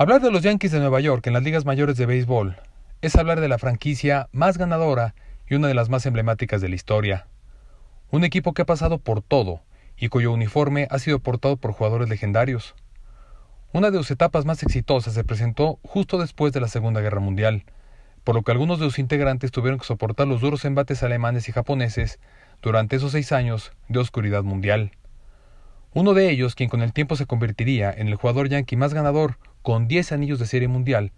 Hablar de los Yankees de Nueva York en las ligas mayores de béisbol es hablar de la franquicia más ganadora y una de las más emblemáticas de la historia. Un equipo que ha pasado por todo y cuyo uniforme ha sido portado por jugadores legendarios. Una de sus etapas más exitosas se presentó justo después de la Segunda Guerra Mundial, por lo que algunos de sus integrantes tuvieron que soportar los duros embates alemanes y japoneses durante esos seis años de oscuridad mundial. Uno de ellos, quien con el tiempo se convertiría en el jugador yankee más ganador con diez anillos de serie mundial,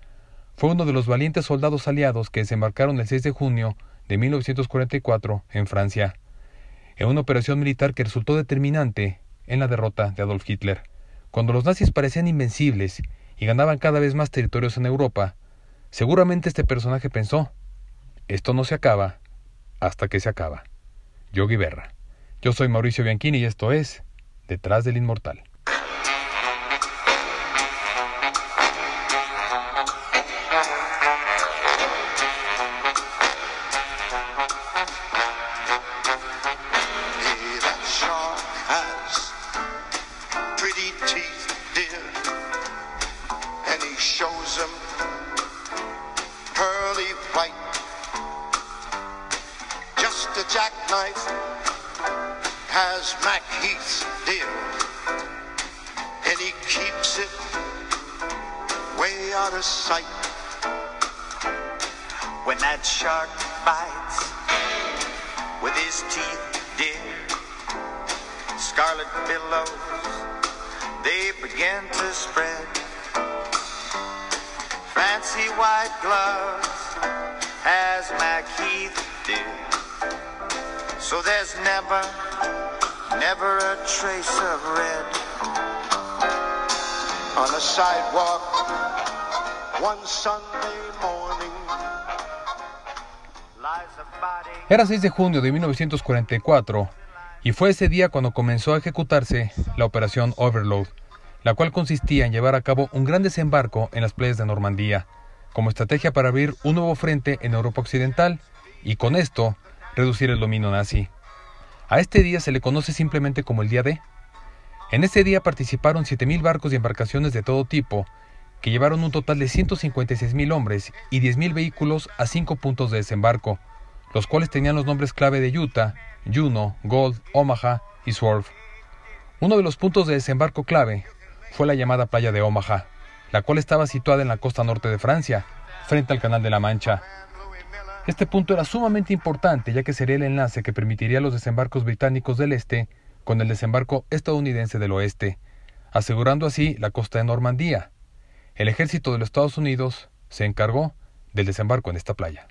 fue uno de los valientes soldados aliados que desembarcaron el 6 de junio de 1944 en Francia, en una operación militar que resultó determinante en la derrota de Adolf Hitler. Cuando los nazis parecían invencibles y ganaban cada vez más territorios en Europa, seguramente este personaje pensó, esto no se acaba hasta que se acaba. Yogi Berra. Yo soy Mauricio Bianchini y esto es Detrás del Inmortal. shows them pearly white. Just a jackknife has Mac Heath's deal, and he keeps it way out of sight. When that shark bites with his teeth, dear, scarlet billows they begin to spread. Era 6 de junio de 1944 y fue ese día cuando comenzó a ejecutarse la operación Overload, la cual consistía en llevar a cabo un gran desembarco en las playas de Normandía, como estrategia para abrir un nuevo frente en Europa Occidental y con esto reducir el dominio nazi. A este día se le conoce simplemente como el Día D. En ese día participaron 7.000 barcos y embarcaciones de todo tipo, que llevaron un total de 156.000 hombres y 10.000 vehículos a cinco puntos de desembarco, los cuales tenían los nombres clave de Utah, Juno, Gold, Omaha y Swerve. Uno de los puntos de desembarco clave fue la llamada playa de Omaha, la cual estaba situada en la costa norte de Francia, frente al Canal de la Mancha. Este punto era sumamente importante ya que sería el enlace que permitiría los desembarcos británicos del este con el desembarco estadounidense del oeste, asegurando así la costa de Normandía. El ejército de los Estados Unidos se encargó del desembarco en esta playa.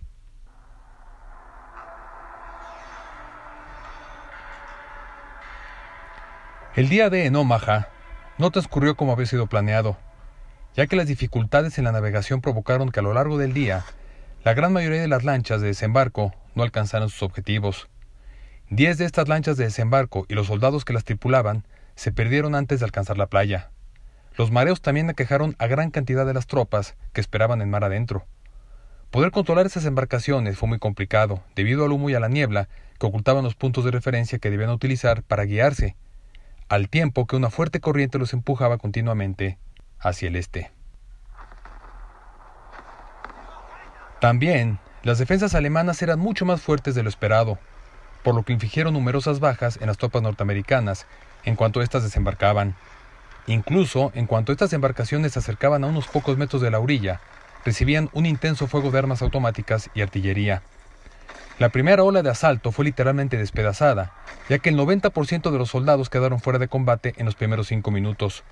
El día de en Omaha no transcurrió como había sido planeado, ya que las dificultades en la navegación provocaron que a lo largo del día la gran mayoría de las lanchas de desembarco no alcanzaron sus objetivos. Diez de estas lanchas de desembarco y los soldados que las tripulaban se perdieron antes de alcanzar la playa. Los mareos también aquejaron a gran cantidad de las tropas que esperaban en mar adentro. Poder controlar esas embarcaciones fue muy complicado, debido al humo y a la niebla que ocultaban los puntos de referencia que debían utilizar para guiarse, al tiempo que una fuerte corriente los empujaba continuamente hacia el este. También, las defensas alemanas eran mucho más fuertes de lo esperado, por lo que infligieron numerosas bajas en las tropas norteamericanas en cuanto éstas desembarcaban. Incluso, en cuanto estas embarcaciones se acercaban a unos pocos metros de la orilla, recibían un intenso fuego de armas automáticas y artillería. La primera ola de asalto fue literalmente despedazada, ya que el 90% de los soldados quedaron fuera de combate en los primeros cinco minutos.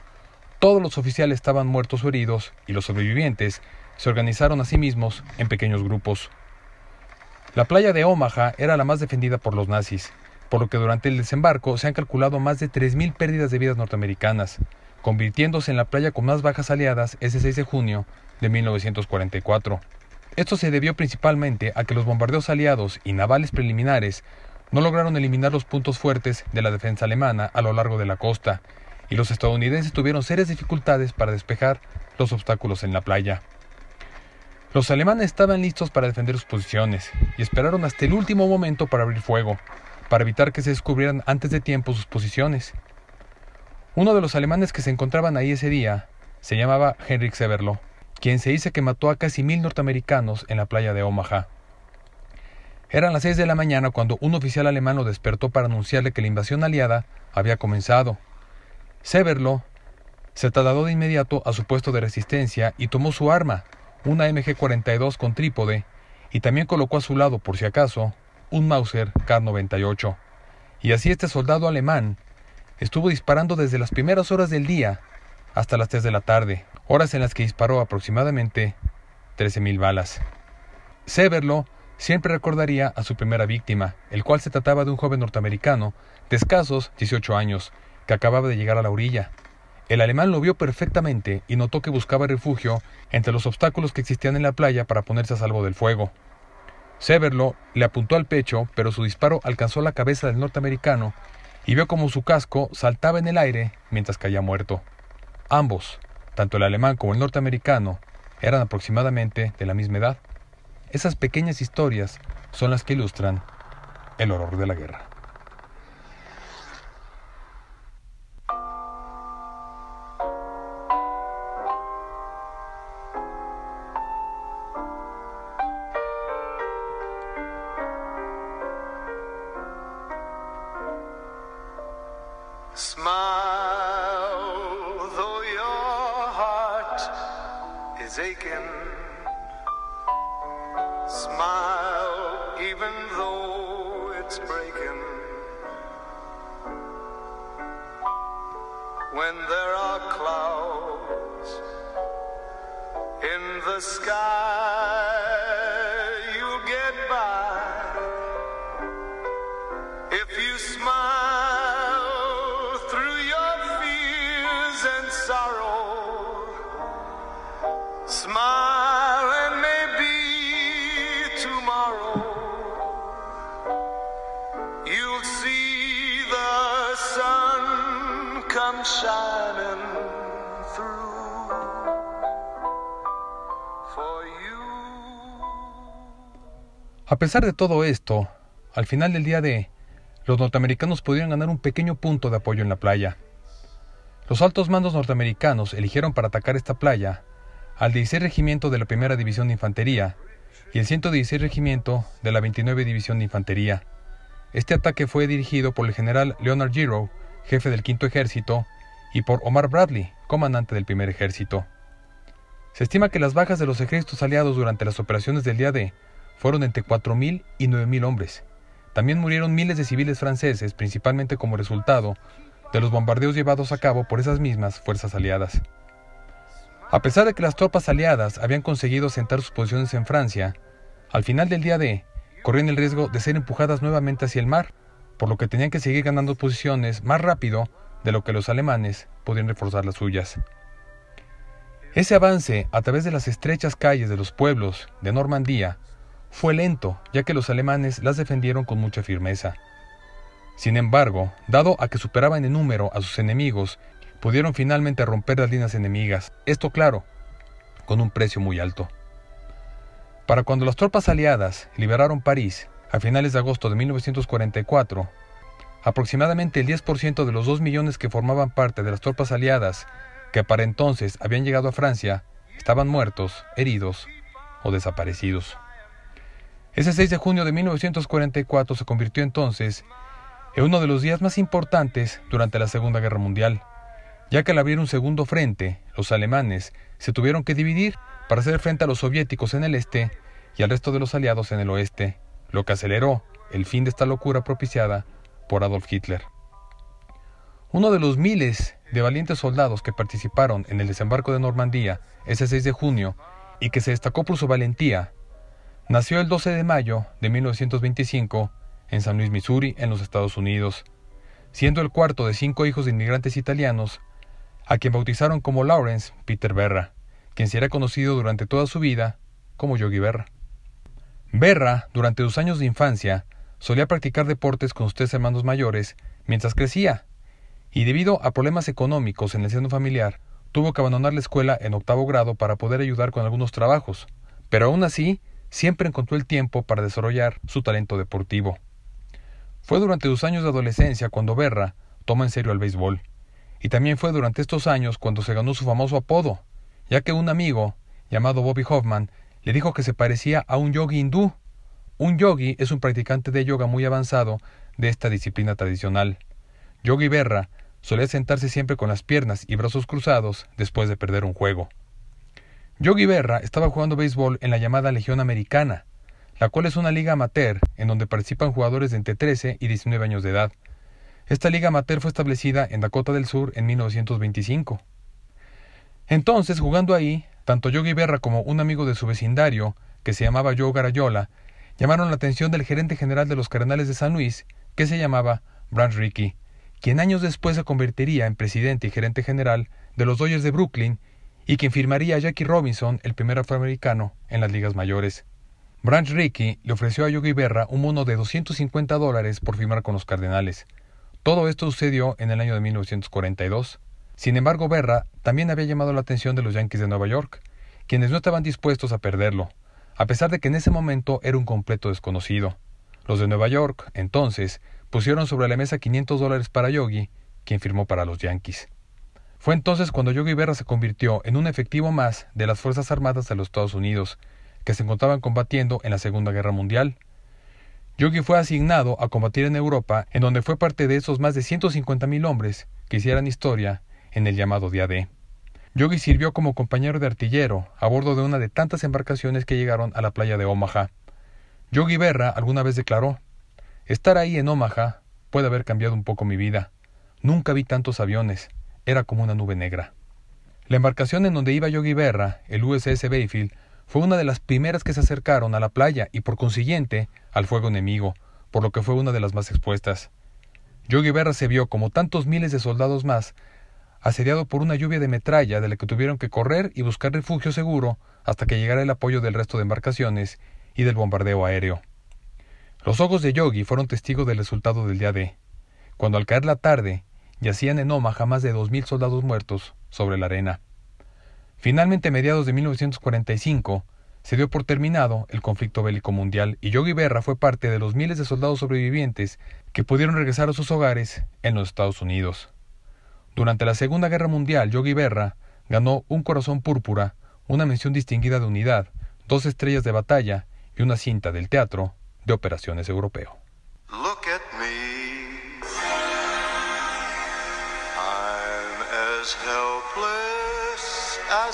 Todos los oficiales estaban muertos o heridos, y los sobrevivientes se organizaron a sí mismos en pequeños grupos. La playa de Omaha era la más defendida por los nazis, por lo que durante el desembarco se han calculado más de 3.000 pérdidas de vidas norteamericanas, convirtiéndose en la playa con más bajas aliadas ese 6 de junio de 1944. Esto se debió principalmente a que los bombardeos aliados y navales preliminares no lograron eliminar los puntos fuertes de la defensa alemana a lo largo de la costa, y los estadounidenses tuvieron serias dificultades para despejar los obstáculos en la playa. Los alemanes estaban listos para defender sus posiciones y esperaron hasta el último momento para abrir fuego, para evitar que se descubrieran antes de tiempo sus posiciones. Uno de los alemanes que se encontraban ahí ese día se llamaba Henrik Severlo, quien se dice que mató a casi mil norteamericanos en la playa de Omaha. Eran las seis de la mañana cuando un oficial alemán lo despertó para anunciarle que la invasión aliada había comenzado. Severlo se trasladó de inmediato a su puesto de resistencia y tomó su arma, una MG-42 con trípode, y también colocó a su lado, por si acaso, un Mauser K-98. Y así este soldado alemán estuvo disparando desde las primeras horas del día hasta las 3 de la tarde, horas en las que disparó aproximadamente 13.000 balas. Severlo siempre recordaría a su primera víctima, el cual se trataba de un joven norteamericano de escasos 18 años, que acababa de llegar a la orilla. El alemán lo vio perfectamente y notó que buscaba refugio entre los obstáculos que existían en la playa para ponerse a salvo del fuego. Severlo le apuntó al pecho, pero su disparo alcanzó la cabeza del norteamericano y vio como su casco saltaba en el aire mientras caía muerto. Ambos, tanto el alemán como el norteamericano, eran aproximadamente de la misma edad. Esas pequeñas historias son las que ilustran el horror de la guerra. Pesar de todo esto, al final del día de, los norteamericanos pudieron ganar un pequeño punto de apoyo en la playa. Los altos mandos norteamericanos eligieron para atacar esta playa al 16 Regimiento de la Primera División de Infantería y el 116 Regimiento de la 29 División de Infantería. Este ataque fue dirigido por el general Leonard Giro, jefe del Quinto Ejército, y por Omar Bradley, comandante del Primer Ejército. Se estima que las bajas de los ejércitos aliados durante las operaciones del día D fueron entre 4.000 y 9.000 hombres. También murieron miles de civiles franceses, principalmente como resultado de los bombardeos llevados a cabo por esas mismas fuerzas aliadas. A pesar de que las tropas aliadas habían conseguido sentar sus posiciones en Francia, al final del día D, corrían el riesgo de ser empujadas nuevamente hacia el mar, por lo que tenían que seguir ganando posiciones más rápido de lo que los alemanes podían reforzar las suyas. Ese avance a través de las estrechas calles de los pueblos de Normandía fue lento, ya que los alemanes las defendieron con mucha firmeza. Sin embargo, dado a que superaban en número a sus enemigos, pudieron finalmente romper las líneas enemigas, esto claro, con un precio muy alto. Para cuando las tropas aliadas liberaron París, a finales de agosto de 1944, aproximadamente el 10% de los 2 millones que formaban parte de las tropas aliadas que para entonces habían llegado a Francia estaban muertos, heridos o desaparecidos. Ese 6 de junio de 1944 se convirtió entonces en uno de los días más importantes durante la Segunda Guerra Mundial, ya que al abrir un segundo frente, los alemanes se tuvieron que dividir para hacer frente a los soviéticos en el este y al resto de los aliados en el oeste, lo que aceleró el fin de esta locura propiciada por Adolf Hitler. Uno de los miles de valientes soldados que participaron en el desembarco de Normandía ese 6 de junio y que se destacó por su valentía Nació el 12 de mayo de 1925 en San Luis, Missouri, en los Estados Unidos, siendo el cuarto de cinco hijos de inmigrantes italianos, a quien bautizaron como Lawrence Peter Berra, quien será conocido durante toda su vida como Yogi Berra. Berra, durante sus años de infancia, solía practicar deportes con sus tres hermanos mayores mientras crecía, y debido a problemas económicos en el seno familiar, tuvo que abandonar la escuela en octavo grado para poder ayudar con algunos trabajos, pero aún así siempre encontró el tiempo para desarrollar su talento deportivo. Fue durante sus años de adolescencia cuando Berra toma en serio el béisbol. y también fue durante estos años cuando se ganó su famoso apodo, ya que un amigo, llamado Bobby Hoffman, le dijo que se parecía a un yogi hindú. Un yogi es un practicante de yoga muy avanzado de esta disciplina tradicional. Yogi Berra solía sentarse siempre con las piernas y brazos cruzados después de perder un juego. Yogi Berra estaba jugando béisbol en la llamada Legión Americana, la cual es una liga amateur en donde participan jugadores de entre 13 y 19 años de edad. Esta liga amateur fue establecida en Dakota del Sur en 1925. Entonces, jugando ahí, tanto Yogi Berra como un amigo de su vecindario, que se llamaba Joe Garayola, llamaron la atención del gerente general de los Cardenales de San Luis, que se llamaba Branch Rickey, quien años después se convertiría en presidente y gerente general de los Dodgers de Brooklyn y quien firmaría a Jackie Robinson, el primer afroamericano, en las ligas mayores. Branch Rickey le ofreció a Yogi Berra un mono de 250 dólares por firmar con los Cardenales. Todo esto sucedió en el año de 1942. Sin embargo, Berra también había llamado la atención de los Yankees de Nueva York, quienes no estaban dispuestos a perderlo, a pesar de que en ese momento era un completo desconocido. Los de Nueva York, entonces, pusieron sobre la mesa 500 dólares para Yogi, quien firmó para los Yankees. Fue entonces cuando Yogi Berra se convirtió en un efectivo más de las Fuerzas Armadas de los Estados Unidos, que se encontraban combatiendo en la Segunda Guerra Mundial. Yogi fue asignado a combatir en Europa, en donde fue parte de esos más de 150.000 hombres que hicieran historia en el llamado Día D. Yogi sirvió como compañero de artillero a bordo de una de tantas embarcaciones que llegaron a la playa de Omaha. Yogi Berra alguna vez declaró, Estar ahí en Omaha puede haber cambiado un poco mi vida. Nunca vi tantos aviones, era como una nube negra. La embarcación en donde iba Yogi Berra, el USS Bayfield, fue una de las primeras que se acercaron a la playa y por consiguiente al fuego enemigo, por lo que fue una de las más expuestas. Yogi Berra se vio como tantos miles de soldados más asediado por una lluvia de metralla de la que tuvieron que correr y buscar refugio seguro hasta que llegara el apoyo del resto de embarcaciones y del bombardeo aéreo. Los ojos de Yogi fueron testigos del resultado del día D, cuando al caer la tarde yacían en Omaha más de dos mil soldados muertos sobre la arena. Finalmente, a mediados de 1945, se dio por terminado el conflicto bélico mundial y Yogi Berra fue parte de los miles de soldados sobrevivientes que pudieron regresar a sus hogares en los Estados Unidos. Durante la Segunda Guerra Mundial, Yogi Berra ganó un corazón púrpura, una mención distinguida de unidad, dos estrellas de batalla y una cinta del teatro de operaciones europeo.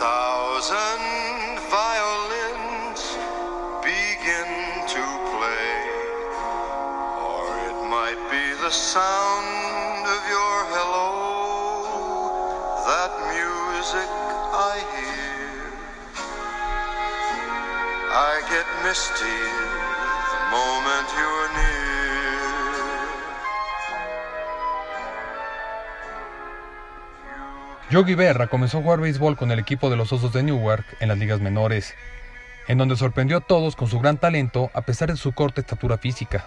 thousand violins begin to play, or it might be the sound of your hello, that music I hear. I get misty the moment you're near. Yogi Berra comenzó a jugar béisbol con el equipo de los Osos de Newark en las ligas menores, en donde sorprendió a todos con su gran talento a pesar de su corta estatura física.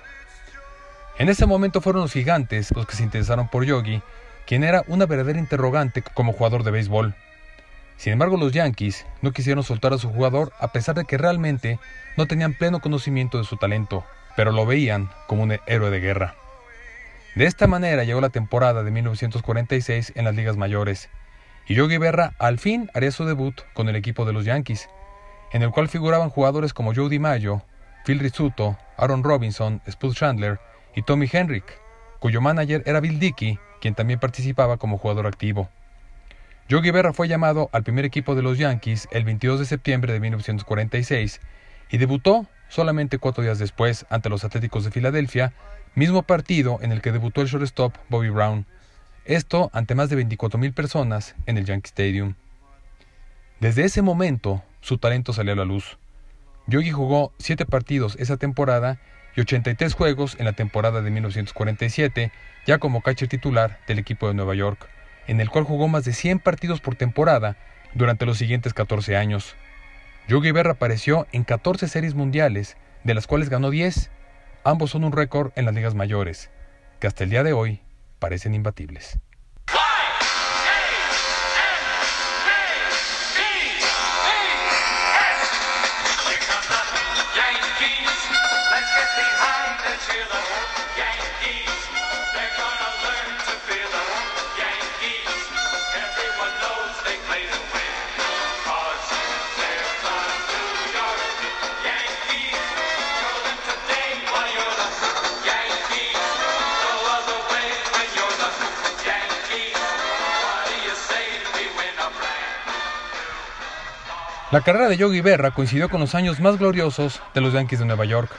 En ese momento fueron los gigantes los que se interesaron por Yogi, quien era una verdadera interrogante como jugador de béisbol. Sin embargo, los Yankees no quisieron soltar a su jugador a pesar de que realmente no tenían pleno conocimiento de su talento, pero lo veían como un héroe de guerra. De esta manera llegó la temporada de 1946 en las ligas mayores, y Yogi Berra al fin haría su debut con el equipo de los Yankees, en el cual figuraban jugadores como Joe DiMaggio, Phil Rizzuto, Aaron Robinson, Spud Chandler y Tommy Henrik, cuyo manager era Bill Dickey, quien también participaba como jugador activo. Yogi Berra fue llamado al primer equipo de los Yankees el 22 de septiembre de 1946 y debutó solamente cuatro días después ante los Atléticos de Filadelfia, mismo partido en el que debutó el shortstop Bobby Brown. Esto ante más de 24.000 personas en el Yankee Stadium. Desde ese momento, su talento salió a la luz. Yogi jugó siete partidos esa temporada y 83 juegos en la temporada de 1947, ya como catcher titular del equipo de Nueva York, en el cual jugó más de 100 partidos por temporada durante los siguientes 14 años. Yogi Berra apareció en 14 series mundiales, de las cuales ganó 10. Ambos son un récord en las ligas mayores, que hasta el día de hoy parecen imbatibles. La carrera de Yogi Berra coincidió con los años más gloriosos de los Yankees de Nueva York.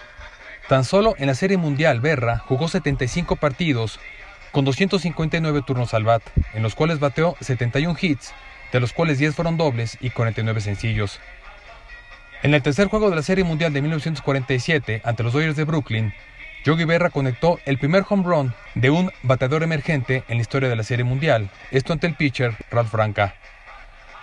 Tan solo en la Serie Mundial Berra jugó 75 partidos con 259 turnos al bat, en los cuales bateó 71 hits, de los cuales 10 fueron dobles y 49 sencillos. En el tercer juego de la Serie Mundial de 1947 ante los Dodgers de Brooklyn, Yogi Berra conectó el primer home run de un bateador emergente en la historia de la Serie Mundial, esto ante el pitcher Ralph Franca.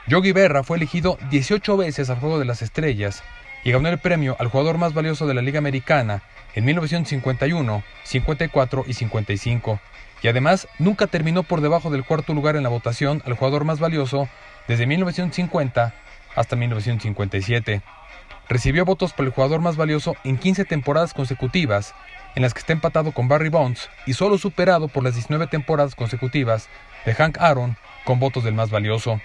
Yogi Berra fue elegido 18 veces al Juego de las Estrellas y ganó el premio al jugador más valioso de la Liga Americana en 1951, 54 y 55, y además nunca terminó por debajo del cuarto lugar en la votación al jugador más valioso desde 1950 hasta 1957. Recibió votos por el jugador más valioso en 15 temporadas consecutivas, en las que está empatado con Barry Bonds y solo superado por las 19 temporadas consecutivas de Hank Aaron con votos del más valioso.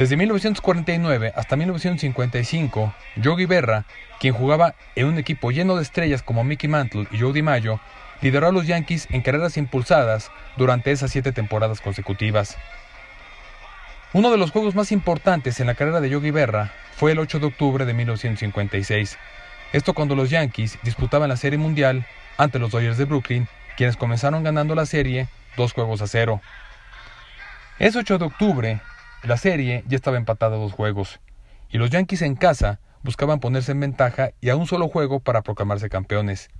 Desde 1949 hasta 1955, Yogi Berra, quien jugaba en un equipo lleno de estrellas como Mickey Mantle y Joe DiMaggio, lideró a los Yankees en carreras impulsadas durante esas siete temporadas consecutivas. Uno de los juegos más importantes en la carrera de Yogi Berra fue el 8 de octubre de 1956. Esto cuando los Yankees disputaban la Serie Mundial ante los Dodgers de Brooklyn, quienes comenzaron ganando la serie dos juegos a cero. Ese 8 de octubre, la serie ya estaba empatada a dos juegos, y los Yankees en casa buscaban ponerse en ventaja y a un solo juego para proclamarse campeones.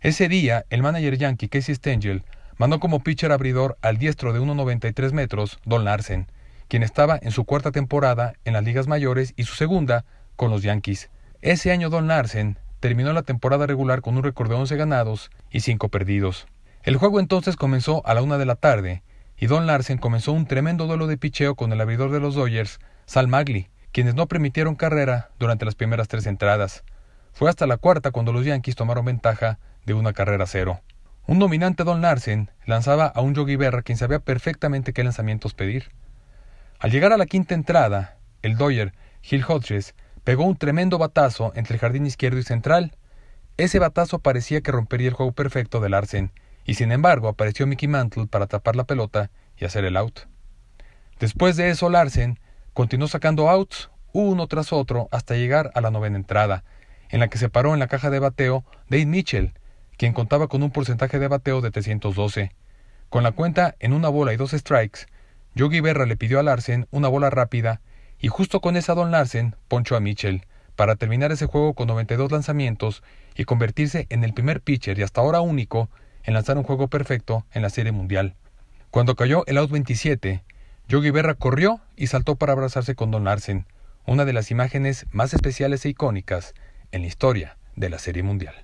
Ese día, el manager yankee Casey Stengel mandó como pitcher abridor al diestro de 1,93 metros, Don Larsen, quien estaba en su cuarta temporada en las ligas mayores y su segunda con los Yankees. Ese año Don Larsen terminó la temporada regular con un récord de 11 ganados y 5 perdidos. El juego entonces comenzó a la una de la tarde y Don Larsen comenzó un tremendo duelo de picheo con el abridor de los Dodgers, Sal Magli, quienes no permitieron carrera durante las primeras tres entradas. Fue hasta la cuarta cuando los Yankees tomaron ventaja de una carrera cero. Un dominante Don Larsen lanzaba a un Yogi Berra quien sabía perfectamente qué lanzamientos pedir. Al llegar a la quinta entrada, el Dodger, Gil Hodges, pegó un tremendo batazo entre el jardín izquierdo y central. Ese batazo parecía que rompería el juego perfecto de Larsen, y sin embargo apareció Mickey Mantle para tapar la pelota y hacer el out. Después de eso, Larsen continuó sacando outs uno tras otro hasta llegar a la novena entrada, en la que se paró en la caja de bateo Dave Mitchell, quien contaba con un porcentaje de bateo de 312. Con la cuenta en una bola y dos strikes, Yogi Berra le pidió a Larsen una bola rápida y justo con esa Don Larsen ponchó a Mitchell para terminar ese juego con 92 lanzamientos y convertirse en el primer pitcher y hasta ahora único en lanzar un juego perfecto en la Serie Mundial. Cuando cayó el out 27, Yogi Berra corrió y saltó para abrazarse con Don Larsen, una de las imágenes más especiales e icónicas en la historia de la Serie Mundial.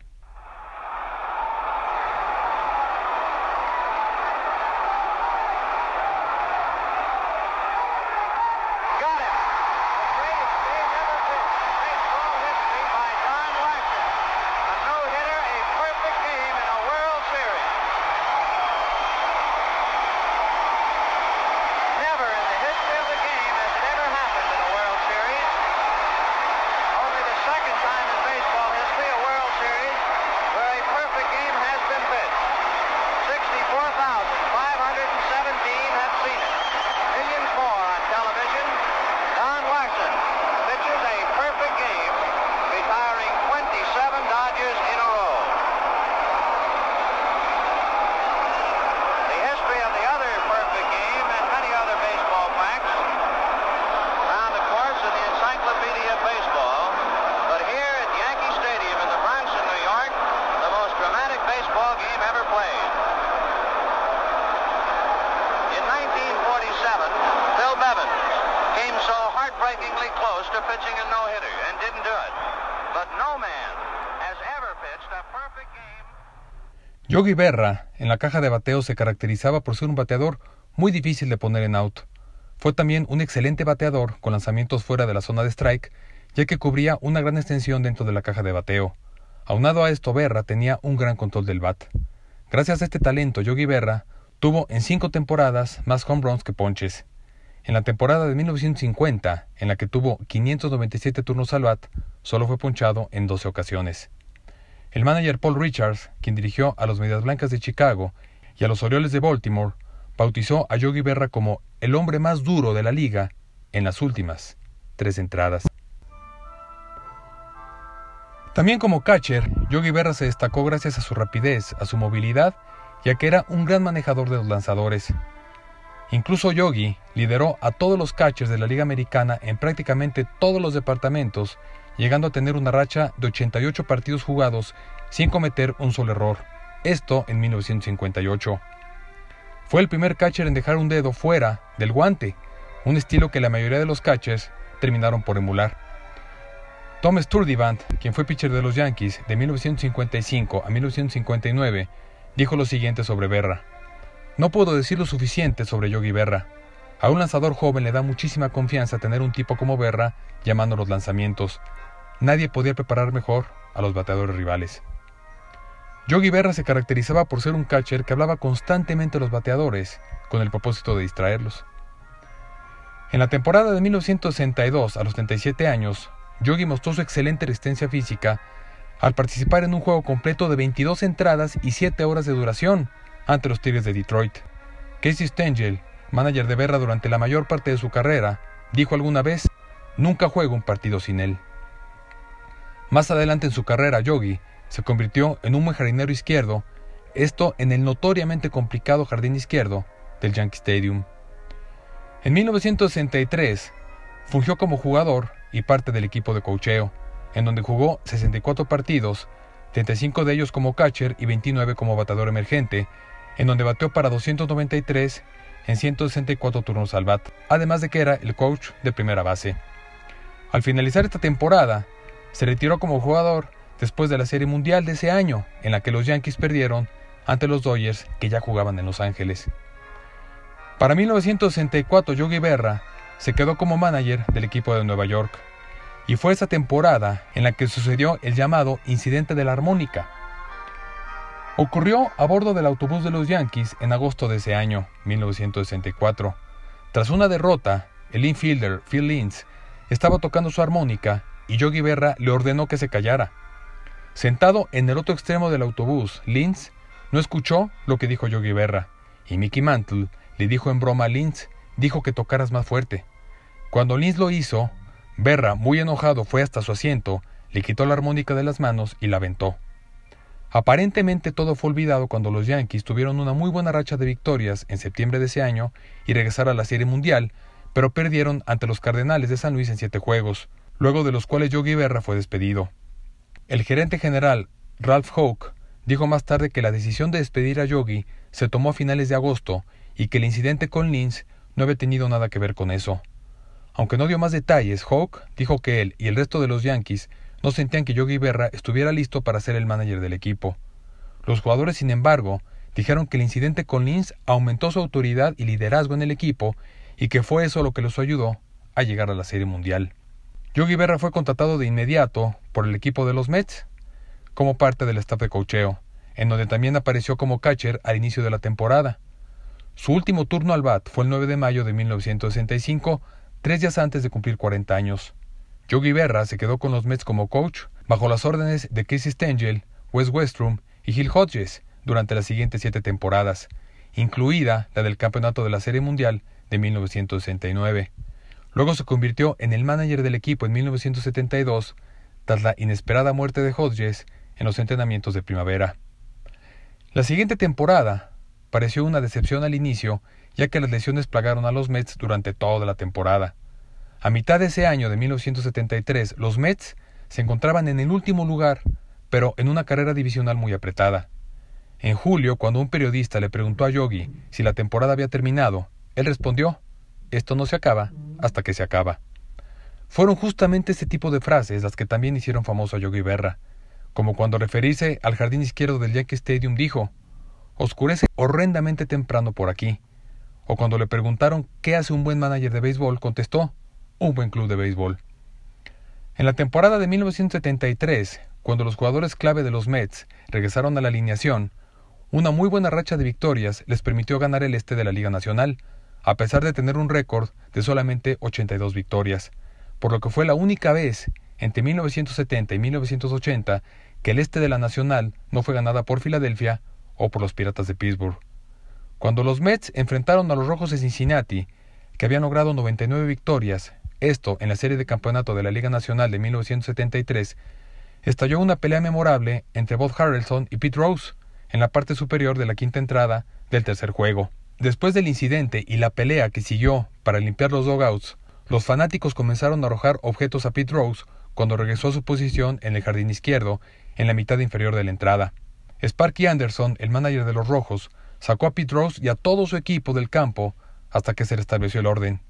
Yogi Berra, en la caja de bateo, se caracterizaba por ser un bateador muy difícil de poner en out. Fue también un excelente bateador con lanzamientos fuera de la zona de strike, ya que cubría una gran extensión dentro de la caja de bateo. Aunado a esto, Berra tenía un gran control del bat. Gracias a este talento, Yogi Berra tuvo en cinco temporadas más home runs que ponches. En la temporada de 1950, en la que tuvo 597 turnos al bat, solo fue ponchado en 12 ocasiones. El manager Paul Richards, quien dirigió a los Medias Blancas de Chicago y a los Orioles de Baltimore, bautizó a Yogi Berra como el hombre más duro de la liga en las últimas tres entradas. También como catcher, Yogi Berra se destacó gracias a su rapidez, a su movilidad, ya que era un gran manejador de los lanzadores. Incluso Yogi lideró a todos los catchers de la Liga Americana en prácticamente todos los departamentos, llegando a tener una racha de 88 partidos jugados sin cometer un solo error. Esto en 1958. Fue el primer catcher en dejar un dedo fuera del guante, un estilo que la mayoría de los catchers terminaron por emular. Tom Sturdivant, quien fue pitcher de los Yankees de 1955 a 1959, dijo lo siguiente sobre Berra. No puedo decir lo suficiente sobre Yogi Berra. A un lanzador joven le da muchísima confianza tener un tipo como Berra llamando los lanzamientos. Nadie podía preparar mejor a los bateadores rivales. Yogi Berra se caracterizaba por ser un catcher que hablaba constantemente a los bateadores, con el propósito de distraerlos. En la temporada de 1962, a los 37 años, Yogi mostró su excelente resistencia física al participar en un juego completo de 22 entradas y 7 horas de duración ante los Tigres de Detroit. Casey Stengel, manager de Berra durante la mayor parte de su carrera, dijo alguna vez, nunca juego un partido sin él. Más adelante en su carrera, Yogi se convirtió en un buen jardinero izquierdo, esto en el notoriamente complicado jardín izquierdo del Yankee Stadium. En 1963 fungió como jugador y parte del equipo de cocheo, en donde jugó 64 partidos, 35 de ellos como catcher y 29 como batador emergente, en donde bateó para 293 en 164 turnos al bat, además de que era el coach de primera base. Al finalizar esta temporada, se retiró como jugador después de la Serie Mundial de ese año, en la que los Yankees perdieron ante los Dodgers que ya jugaban en Los Ángeles. Para 1964, Yogi Berra se quedó como manager del equipo de Nueva York, y fue esa temporada en la que sucedió el llamado incidente de la armónica. Ocurrió a bordo del autobús de los Yankees en agosto de ese año, 1964. Tras una derrota, el infielder Phil Linz estaba tocando su armónica y Yogi Berra le ordenó que se callara. Sentado en el otro extremo del autobús, Linz no escuchó lo que dijo Yogi Berra, y Mickey Mantle le dijo en broma a Linz, dijo que tocaras más fuerte. Cuando Linz lo hizo, Berra, muy enojado, fue hasta su asiento, le quitó la armónica de las manos y la aventó. Aparentemente todo fue olvidado cuando los Yankees tuvieron una muy buena racha de victorias en septiembre de ese año y regresaron a la Serie Mundial, pero perdieron ante los Cardenales de San Luis en siete juegos, luego de los cuales Yogi Berra fue despedido. El gerente general, Ralph Hoke, dijo más tarde que la decisión de despedir a Yogi se tomó a finales de agosto y que el incidente con Linz no había tenido nada que ver con eso. Aunque no dio más detalles, Hawk dijo que él y el resto de los Yankees no sentían que Yogi Berra estuviera listo para ser el manager del equipo. Los jugadores, sin embargo, dijeron que el incidente con Linz aumentó su autoridad y liderazgo en el equipo y que fue eso lo que los ayudó a llegar a la Serie Mundial. Yogi Berra fue contratado de inmediato por el equipo de los Mets como parte del staff de cocheo, en donde también apareció como catcher al inicio de la temporada. Su último turno al bat fue el 9 de mayo de 1965, tres días antes de cumplir 40 años. Yogi Berra se quedó con los Mets como coach bajo las órdenes de Casey Stengel, Wes Westrum y Gil Hodges durante las siguientes siete temporadas, incluida la del campeonato de la Serie Mundial de 1969. Luego se convirtió en el manager del equipo en 1972, tras la inesperada muerte de Hodges en los entrenamientos de primavera. La siguiente temporada pareció una decepción al inicio, ya que las lesiones plagaron a los Mets durante toda la temporada. A mitad de ese año de 1973, los Mets se encontraban en el último lugar, pero en una carrera divisional muy apretada. En julio, cuando un periodista le preguntó a Yogi si la temporada había terminado, él respondió esto no se acaba hasta que se acaba. Fueron justamente este tipo de frases las que también hicieron famoso a Yogi Berra, como cuando referirse al jardín izquierdo del Yankee Stadium dijo, oscurece horrendamente temprano por aquí. O cuando le preguntaron qué hace un buen manager de béisbol, contestó, un buen club de béisbol. En la temporada de 1973, cuando los jugadores clave de los Mets regresaron a la alineación, una muy buena racha de victorias les permitió ganar el este de la Liga Nacional, a pesar de tener un récord de solamente 82 victorias por lo que fue la única vez entre 1970 y 1980 que el este de la Nacional no fue ganada por Filadelfia o por los Piratas de Pittsburgh. Cuando los Mets enfrentaron a los Rojos de Cincinnati, que habían logrado 99 victorias, esto en la serie de campeonato de la Liga Nacional de 1973, estalló una pelea memorable entre Bob Harrelson y Pete Rose en la parte superior de la quinta entrada del tercer juego. Después del incidente y la pelea que siguió para limpiar los dogouts, los fanáticos comenzaron a arrojar objetos a Pete Rose cuando regresó a su posición en el jardín izquierdo, en la mitad inferior de la entrada. Sparky Anderson, el manager de los Rojos, sacó a Pete Rose y a todo su equipo del campo hasta que se restableció el orden.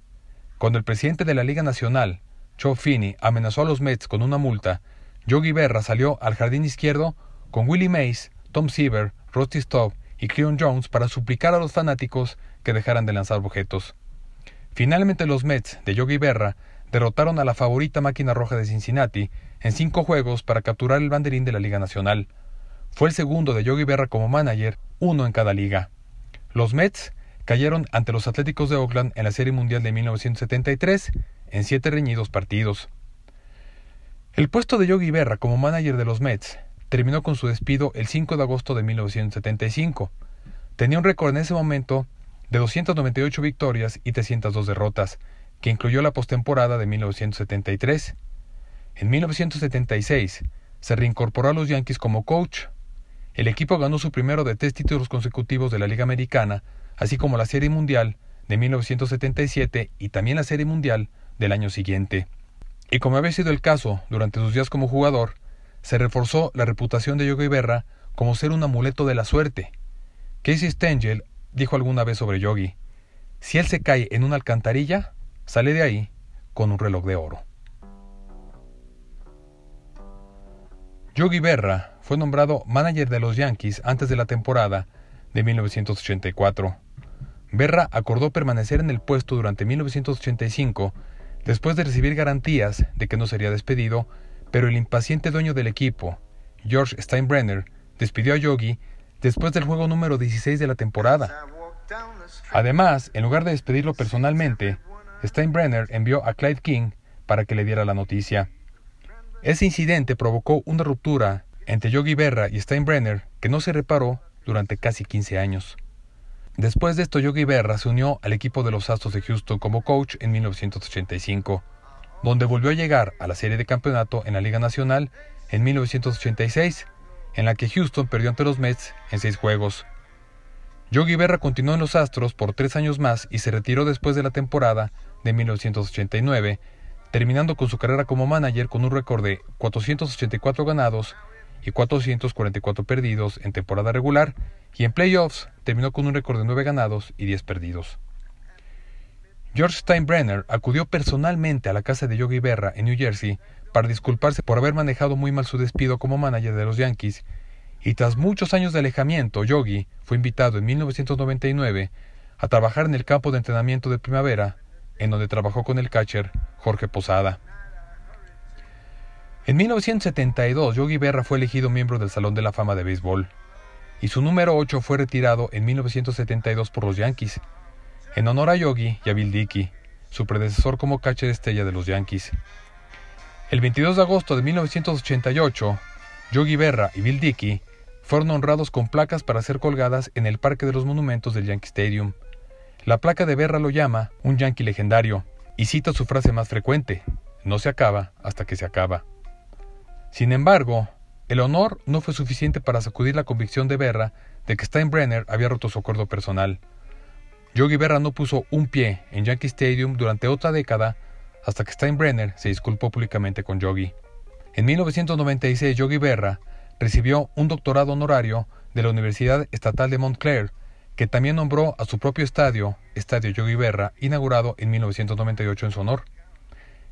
Cuando el presidente de la Liga Nacional, Joe Finney, amenazó a los Mets con una multa, Yogi Berra salió al jardín izquierdo con Willie Mays, Tom Seaver, Rusty Staub y Cleon Jones para suplicar a los fanáticos que dejaran de lanzar objetos. Finalmente los Mets de Yogi Berra derrotaron a la favorita máquina roja de Cincinnati en cinco juegos para capturar el banderín de la Liga Nacional. Fue el segundo de Yogi Berra como manager, uno en cada liga. Los Mets cayeron ante los Atléticos de Oakland en la Serie Mundial de 1973 en siete reñidos partidos. El puesto de Yogi Berra como manager de los Mets terminó con su despido el 5 de agosto de 1975. Tenía un récord en ese momento de 298 victorias y 302 derrotas, que incluyó la postemporada de 1973. En 1976 se reincorporó a los Yankees como coach. El equipo ganó su primero de tres títulos consecutivos de la Liga Americana, así como la Serie Mundial de 1977 y también la Serie Mundial del año siguiente. Y como había sido el caso durante sus días como jugador, se reforzó la reputación de Yogi Berra como ser un amuleto de la suerte. Casey Stengel dijo alguna vez sobre Yogi, si él se cae en una alcantarilla, sale de ahí con un reloj de oro. Yogi Berra fue nombrado manager de los Yankees antes de la temporada de 1984. Berra acordó permanecer en el puesto durante 1985 después de recibir garantías de que no sería despedido, pero el impaciente dueño del equipo, George Steinbrenner, despidió a Yogi después del juego número 16 de la temporada. Además, en lugar de despedirlo personalmente, Steinbrenner envió a Clyde King para que le diera la noticia. Ese incidente provocó una ruptura entre Yogi Berra y Steinbrenner que no se reparó durante casi 15 años. Después de esto, Yogi Berra se unió al equipo de los Astros de Houston como coach en 1985, donde volvió a llegar a la serie de campeonato en la Liga Nacional en 1986 en la que Houston perdió ante los Mets en seis juegos. Yogi Berra continuó en los Astros por tres años más y se retiró después de la temporada de 1989, terminando con su carrera como manager con un récord de 484 ganados y 444 perdidos en temporada regular y en playoffs terminó con un récord de 9 ganados y 10 perdidos. George Steinbrenner acudió personalmente a la casa de Yogi Berra en New Jersey para disculparse por haber manejado muy mal su despido como manager de los Yankees, y tras muchos años de alejamiento, Yogi fue invitado en 1999 a trabajar en el campo de entrenamiento de primavera, en donde trabajó con el catcher Jorge Posada. En 1972, Yogi Berra fue elegido miembro del Salón de la Fama de Béisbol, y su número 8 fue retirado en 1972 por los Yankees, en honor a Yogi y a Bill Dickey, su predecesor como catcher estrella de los Yankees. El 22 de agosto de 1988, Yogi Berra y Bill Dickey fueron honrados con placas para ser colgadas en el Parque de los Monumentos del Yankee Stadium. La placa de Berra lo llama un Yankee legendario y cita su frase más frecuente, no se acaba hasta que se acaba. Sin embargo, el honor no fue suficiente para sacudir la convicción de Berra de que Steinbrenner había roto su acuerdo personal. Yogi Berra no puso un pie en Yankee Stadium durante otra década hasta que Steinbrenner se disculpó públicamente con Yogi. En 1996, Yogi Berra recibió un doctorado honorario de la Universidad Estatal de Montclair, que también nombró a su propio estadio, Estadio Yogi Berra, inaugurado en 1998 en su honor.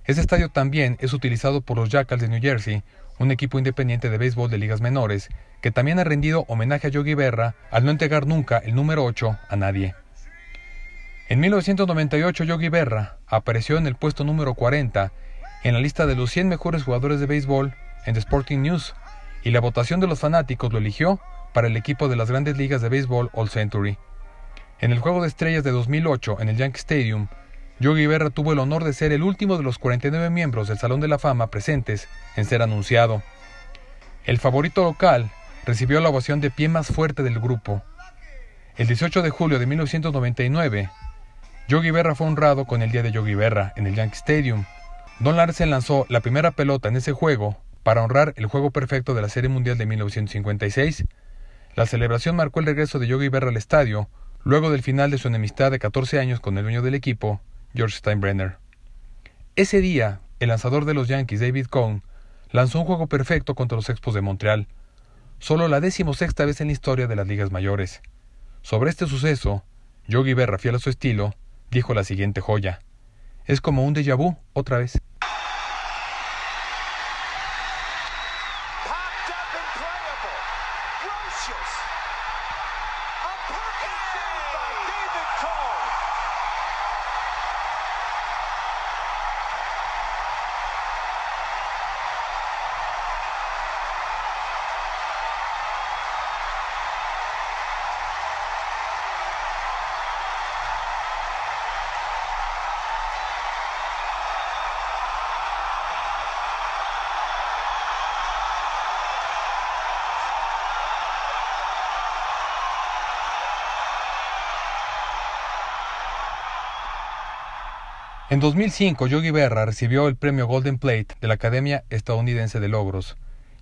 Este estadio también es utilizado por los Jackals de New Jersey, un equipo independiente de béisbol de ligas menores, que también ha rendido homenaje a Yogi Berra al no entregar nunca el número 8 a nadie. En 1998 Yogi Berra apareció en el puesto número 40 en la lista de los 100 mejores jugadores de béisbol en The Sporting News, y la votación de los fanáticos lo eligió para el equipo de las grandes ligas de béisbol All Century. En el Juego de Estrellas de 2008 en el Yankee Stadium, Yogi Berra tuvo el honor de ser el último de los 49 miembros del Salón de la Fama presentes en ser anunciado. El favorito local recibió la ovación de pie más fuerte del grupo. El 18 de julio de 1999, Yogi Berra fue honrado con el Día de Yogi Berra en el Yankee Stadium. Don Larsen lanzó la primera pelota en ese juego para honrar el juego perfecto de la Serie Mundial de 1956. La celebración marcó el regreso de Yogi Berra al estadio luego del final de su enemistad de 14 años con el dueño del equipo, George Steinbrenner. Ese día, el lanzador de los Yankees, David Cohn, lanzó un juego perfecto contra los Expos de Montreal, solo la decimosexta vez en la historia de las ligas mayores. Sobre este suceso, Yogi Berra, fiel a su estilo, dijo la siguiente joya. Es como un déjà vu otra vez. En 2005, Yogi Berra recibió el premio Golden Plate de la Academia Estadounidense de Logros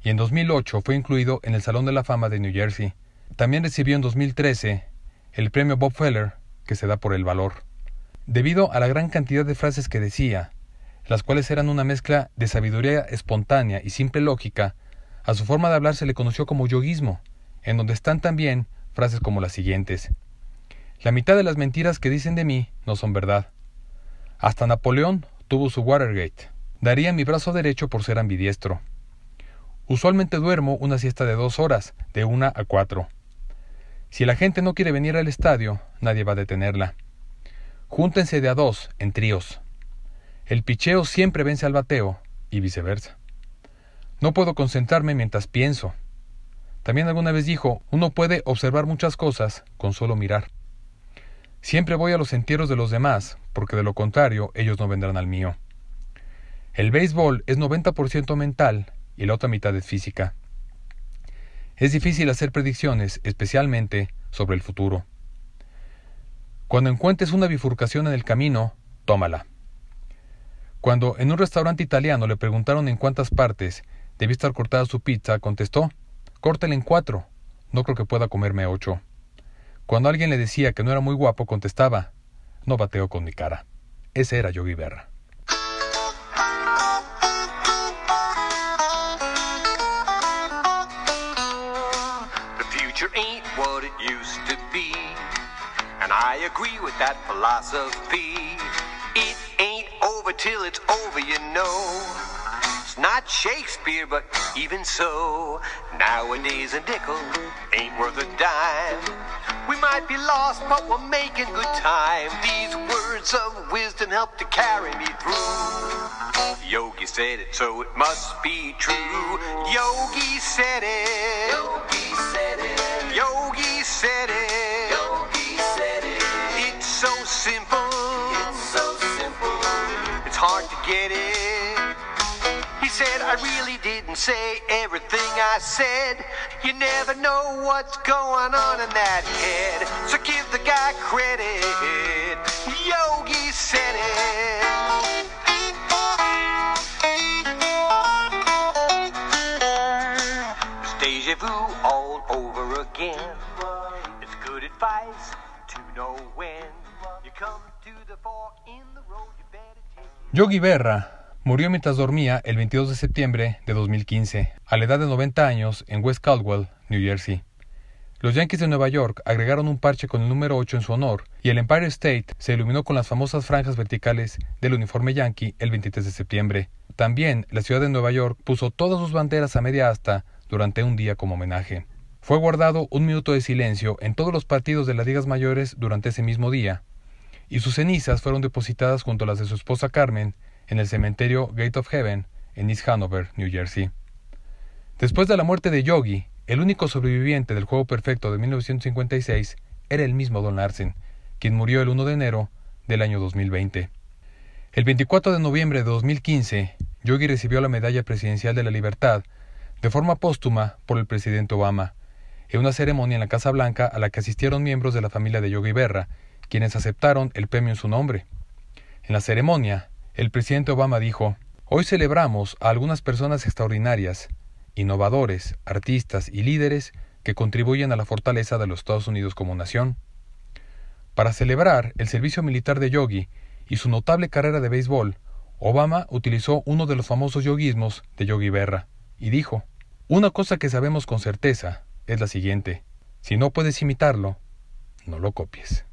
y en 2008 fue incluido en el Salón de la Fama de New Jersey. También recibió en 2013 el premio Bob Feller, que se da por el valor. Debido a la gran cantidad de frases que decía, las cuales eran una mezcla de sabiduría espontánea y simple lógica, a su forma de hablar se le conoció como yoguismo, en donde están también frases como las siguientes. La mitad de las mentiras que dicen de mí no son verdad. Hasta Napoleón tuvo su Watergate. Daría mi brazo derecho por ser ambidiestro. Usualmente duermo una siesta de dos horas, de una a cuatro. Si la gente no quiere venir al estadio, nadie va a detenerla. Júntense de a dos, en tríos. El picheo siempre vence al bateo, y viceversa. No puedo concentrarme mientras pienso. También alguna vez dijo, uno puede observar muchas cosas con solo mirar. Siempre voy a los entierros de los demás, porque de lo contrario ellos no vendrán al mío. El béisbol es 90% mental y la otra mitad es física. Es difícil hacer predicciones, especialmente sobre el futuro. Cuando encuentres una bifurcación en el camino, tómala. Cuando en un restaurante italiano le preguntaron en cuántas partes debía estar cortada su pizza, contestó, córtela en cuatro, no creo que pueda comerme ocho. Cuando alguien le decía que no era muy guapo, contestaba, no bateo con mi cara. Ese era Yogi Berra. Agree with that philosophy. It ain't over till it's over, you know. not Shakespeare, but even so, nowadays a nickel ain't worth a dime. We might be lost, but we're making good time. These words of wisdom help to carry me through. Yogi said it, so it must be true. Yogi said it. Yogi said it. Yogi said it. Yogi said it. It's so simple. It's so simple. It's hard to get it said I really didn't say everything I said. You never know what's going on in that head. So give the guy credit. Yogi said it. Deja vu all over again. It's good advice to know when you come to the fork in the road. You better take. Yogi Berra Murió mientras dormía el 22 de septiembre de 2015, a la edad de 90 años, en West Caldwell, New Jersey. Los Yankees de Nueva York agregaron un parche con el número 8 en su honor y el Empire State se iluminó con las famosas franjas verticales del uniforme yankee el 23 de septiembre. También la ciudad de Nueva York puso todas sus banderas a media asta durante un día como homenaje. Fue guardado un minuto de silencio en todos los partidos de las ligas mayores durante ese mismo día, y sus cenizas fueron depositadas junto a las de su esposa Carmen en el cementerio Gate of Heaven en East Hanover, New Jersey. Después de la muerte de Yogi, el único sobreviviente del juego perfecto de 1956 era el mismo Don Larsen, quien murió el 1 de enero del año 2020. El 24 de noviembre de 2015, Yogi recibió la Medalla Presidencial de la Libertad de forma póstuma por el presidente Obama, en una ceremonia en la Casa Blanca a la que asistieron miembros de la familia de Yogi Berra, quienes aceptaron el premio en su nombre. En la ceremonia, el presidente Obama dijo, Hoy celebramos a algunas personas extraordinarias innovadores, artistas y líderes que contribuyen a la fortaleza de los Estados Unidos como nación. Para celebrar el servicio militar de Yogi y su notable carrera de béisbol, Obama utilizó uno de los famosos yoguismos de Yogi Berra y dijo, Una cosa que sabemos con certeza es la siguiente, si no puedes imitarlo, no lo copies.